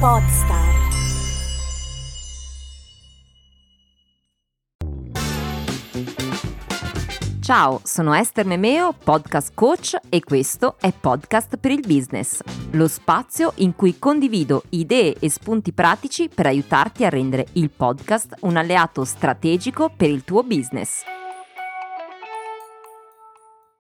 Podstar. Ciao, sono Esther Memeo, podcast coach e questo è Podcast per il Business, lo spazio in cui condivido idee e spunti pratici per aiutarti a rendere il podcast un alleato strategico per il tuo business.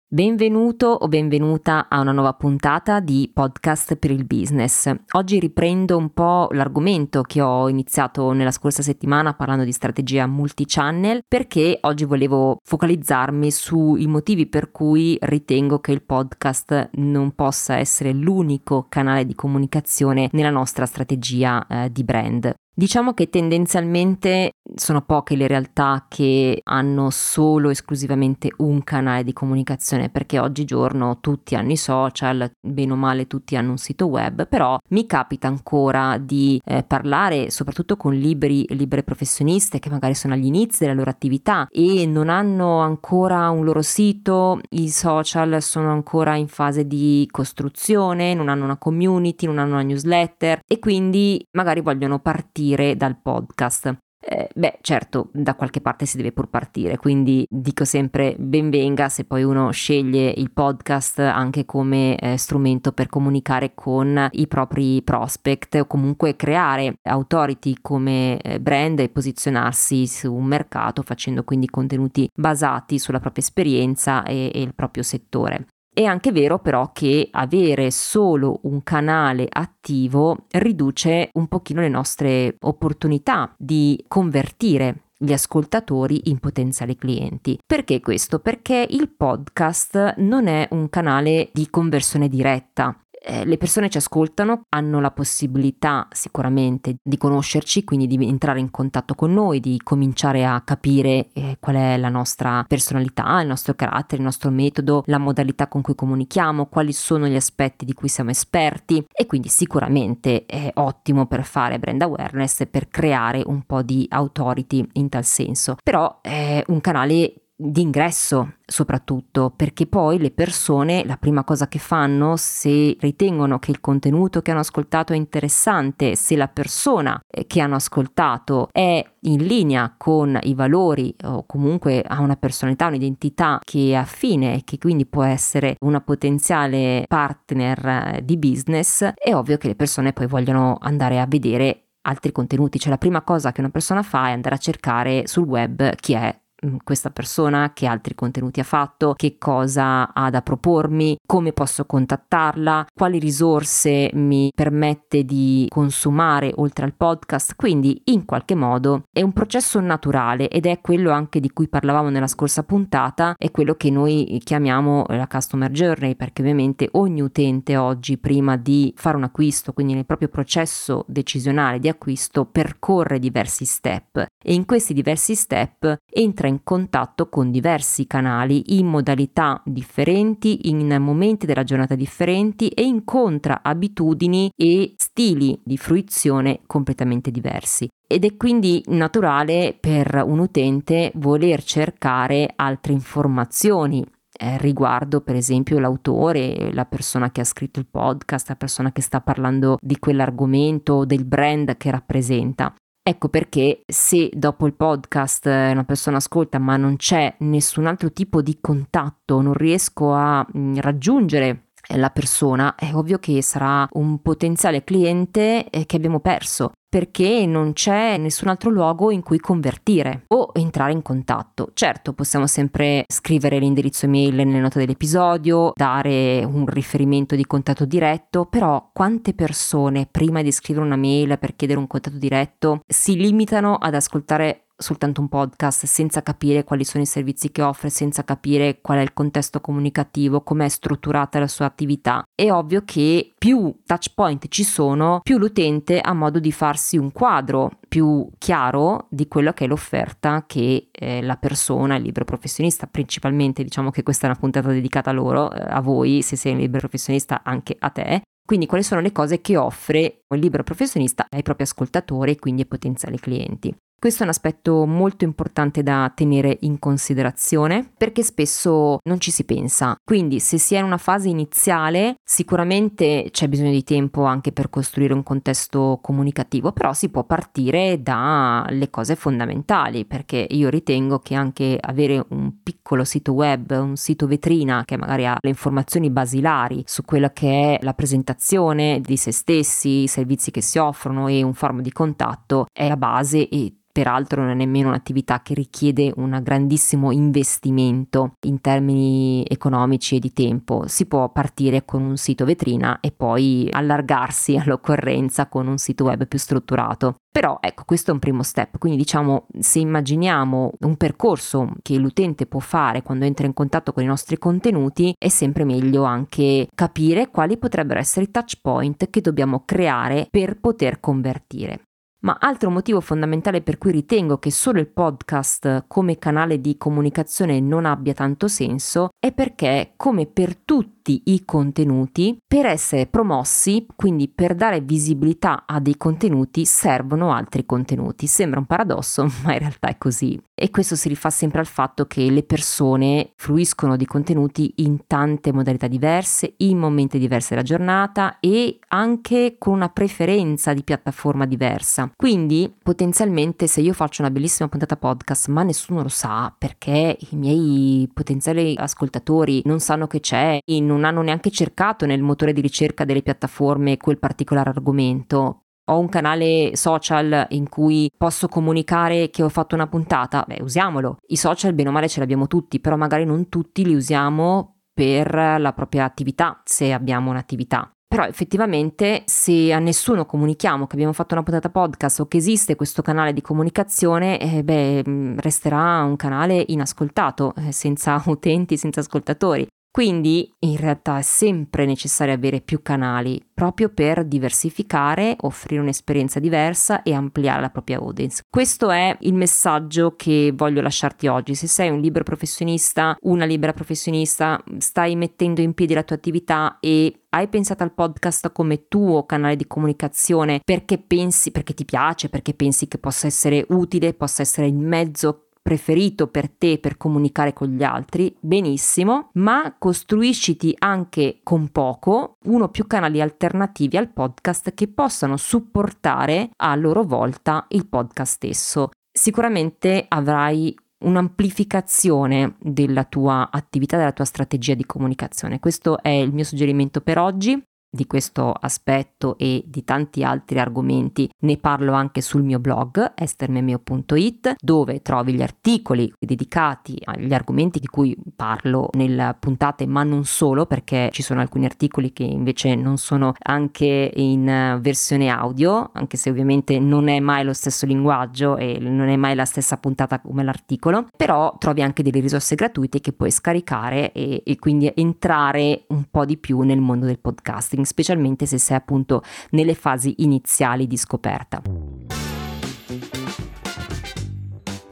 Benvenuto o benvenuta a una nuova puntata di Podcast per il Business. Oggi riprendo un po' l'argomento che ho iniziato nella scorsa settimana parlando di strategia multichannel perché oggi volevo focalizzarmi sui motivi per cui ritengo che il podcast non possa essere l'unico canale di comunicazione nella nostra strategia eh, di brand. Diciamo che tendenzialmente sono poche le realtà che hanno solo esclusivamente un canale di comunicazione perché oggigiorno tutti hanno i social, bene o male tutti hanno un sito web, però mi capita ancora di eh, parlare soprattutto con liberi e libere professioniste che magari sono agli inizi della loro attività e non hanno ancora un loro sito, i social sono ancora in fase di costruzione, non hanno una community, non hanno una newsletter e quindi magari vogliono partire partire dal podcast. Eh, beh, certo, da qualche parte si deve pur partire, quindi dico sempre ben venga se poi uno sceglie il podcast anche come eh, strumento per comunicare con i propri prospect o comunque creare authority come eh, brand e posizionarsi su un mercato facendo quindi contenuti basati sulla propria esperienza e, e il proprio settore. È anche vero però che avere solo un canale attivo riduce un pochino le nostre opportunità di convertire gli ascoltatori in potenziali clienti. Perché questo? Perché il podcast non è un canale di conversione diretta, eh, le persone ci ascoltano, hanno la possibilità sicuramente di conoscerci, quindi di entrare in contatto con noi, di cominciare a capire eh, qual è la nostra personalità, il nostro carattere, il nostro metodo, la modalità con cui comunichiamo, quali sono gli aspetti di cui siamo esperti e quindi sicuramente è ottimo per fare brand awareness e per creare un po' di authority in tal senso. Però è un canale di ingresso soprattutto perché poi le persone la prima cosa che fanno se ritengono che il contenuto che hanno ascoltato è interessante se la persona eh, che hanno ascoltato è in linea con i valori o comunque ha una personalità un'identità che è affine e che quindi può essere una potenziale partner eh, di business è ovvio che le persone poi vogliono andare a vedere altri contenuti. Cioè la prima cosa che una persona fa è andare a cercare sul web chi è questa persona, che altri contenuti ha fatto, che cosa ha da propormi, come posso contattarla, quali risorse mi permette di consumare oltre al podcast. Quindi in qualche modo è un processo naturale ed è quello anche di cui parlavamo nella scorsa puntata, è quello che noi chiamiamo la customer journey, perché ovviamente ogni utente oggi prima di fare un acquisto, quindi nel proprio processo decisionale di acquisto, percorre diversi step e in questi diversi step entra entra in contatto con diversi canali in modalità differenti, in momenti della giornata differenti e incontra abitudini e stili di fruizione completamente diversi. Ed è quindi naturale per un utente voler cercare altre informazioni eh, riguardo per esempio l'autore, la persona che ha scritto il podcast, la persona che sta parlando di quell'argomento, del brand che rappresenta. Ecco perché se dopo il podcast una persona ascolta ma non c'è nessun altro tipo di contatto, non riesco a mm, raggiungere la persona, è ovvio che sarà un potenziale cliente eh, che abbiamo perso perché non c'è nessun altro luogo in cui convertire o entrare in contatto. Certo, possiamo sempre scrivere l'indirizzo email nelle note dell'episodio, dare un riferimento di contatto diretto, però quante persone prima di scrivere una mail per chiedere un contatto diretto si limitano ad ascoltare soltanto un podcast senza capire quali sono i servizi che offre, senza capire qual è il contesto comunicativo, com'è strutturata la sua attività. È ovvio che più touch point ci sono, più l'utente ha modo di farsi un quadro più chiaro di quello che è l'offerta che eh, la persona, il libero professionista, principalmente diciamo che questa è una puntata dedicata a loro, eh, a voi, se sei un libero professionista anche a te, quindi quali sono le cose che offre il libero professionista ai propri ascoltatori e quindi ai potenziali clienti. Questo è un aspetto molto importante da tenere in considerazione perché spesso non ci si pensa. Quindi se si è in una fase iniziale sicuramente c'è bisogno di tempo anche per costruire un contesto comunicativo, però si può partire dalle cose fondamentali perché io ritengo che anche avere un piccolo sito web, un sito vetrina che magari ha le informazioni basilari su quella che è la presentazione di se stessi, i servizi che si offrono e un forum di contatto è la base e peraltro non è nemmeno un'attività che richiede un grandissimo investimento in termini economici e di tempo. Si può partire con un sito vetrina e poi allargarsi all'occorrenza con un sito web più strutturato. Però ecco, questo è un primo step, quindi diciamo se immaginiamo un percorso che l'utente può fare quando entra in contatto con i nostri contenuti, è sempre meglio anche capire quali potrebbero essere i touch point che dobbiamo creare per poter convertire. Ma altro motivo fondamentale per cui ritengo che solo il podcast come canale di comunicazione non abbia tanto senso è perché, come per tutti tutti i contenuti, per essere promossi, quindi per dare visibilità a dei contenuti, servono altri contenuti. Sembra un paradosso, ma in realtà è così. E questo si rifà sempre al fatto che le persone fruiscono di contenuti in tante modalità diverse, in momenti diversi della giornata e anche con una preferenza di piattaforma diversa. Quindi potenzialmente se io faccio una bellissima puntata podcast ma nessuno lo sa perché i miei potenziali ascoltatori non sanno che c'è e non non hanno neanche cercato nel motore di ricerca delle piattaforme quel particolare argomento. Ho un canale social in cui posso comunicare che ho fatto una puntata, beh, usiamolo. I social, bene o male, ce li abbiamo tutti, però magari non tutti li usiamo per la propria attività, se abbiamo un'attività. Però effettivamente se a nessuno comunichiamo che abbiamo fatto una puntata podcast o che esiste questo canale di comunicazione, eh, beh, mm, resterà un canale inascoltato, eh, senza utenti, senza ascoltatori. Quindi in realtà è sempre necessario avere più canali proprio per diversificare, offrire un'esperienza diversa e ampliare la propria audience. Questo è il messaggio che voglio lasciarti oggi. Se sei un libero professionista, una libera professionista, stai mettendo in piedi la tua attività e hai pensato al podcast come tuo canale di comunicazione perché pensi, perché ti piace, perché pensi che possa essere utile, possa essere il mezzo preferito per te per comunicare con gli altri, benissimo, ma costruisciti anche con poco uno o più canali alternativi al podcast che possano supportare a loro volta il podcast stesso. Sicuramente avrai un'amplificazione della tua attività, della tua strategia di comunicazione. Questo è il mio suggerimento per oggi di questo aspetto e di tanti altri argomenti ne parlo anche sul mio blog estermemeo.it dove trovi gli articoli dedicati agli argomenti di cui parlo nelle puntate ma non solo perché ci sono alcuni articoli che invece non sono anche in versione audio anche se ovviamente non è mai lo stesso linguaggio e non è mai la stessa puntata come l'articolo però trovi anche delle risorse gratuite che puoi scaricare e, e quindi entrare un po' di più nel mondo del podcasting specialmente se sei appunto nelle fasi iniziali di scoperta.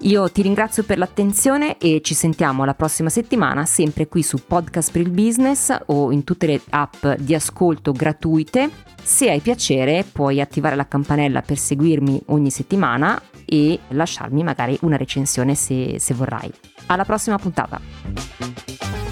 Io ti ringrazio per l'attenzione e ci sentiamo la prossima settimana sempre qui su Podcast per il Business o in tutte le app di ascolto gratuite. Se hai piacere puoi attivare la campanella per seguirmi ogni settimana e lasciarmi magari una recensione se, se vorrai. Alla prossima puntata!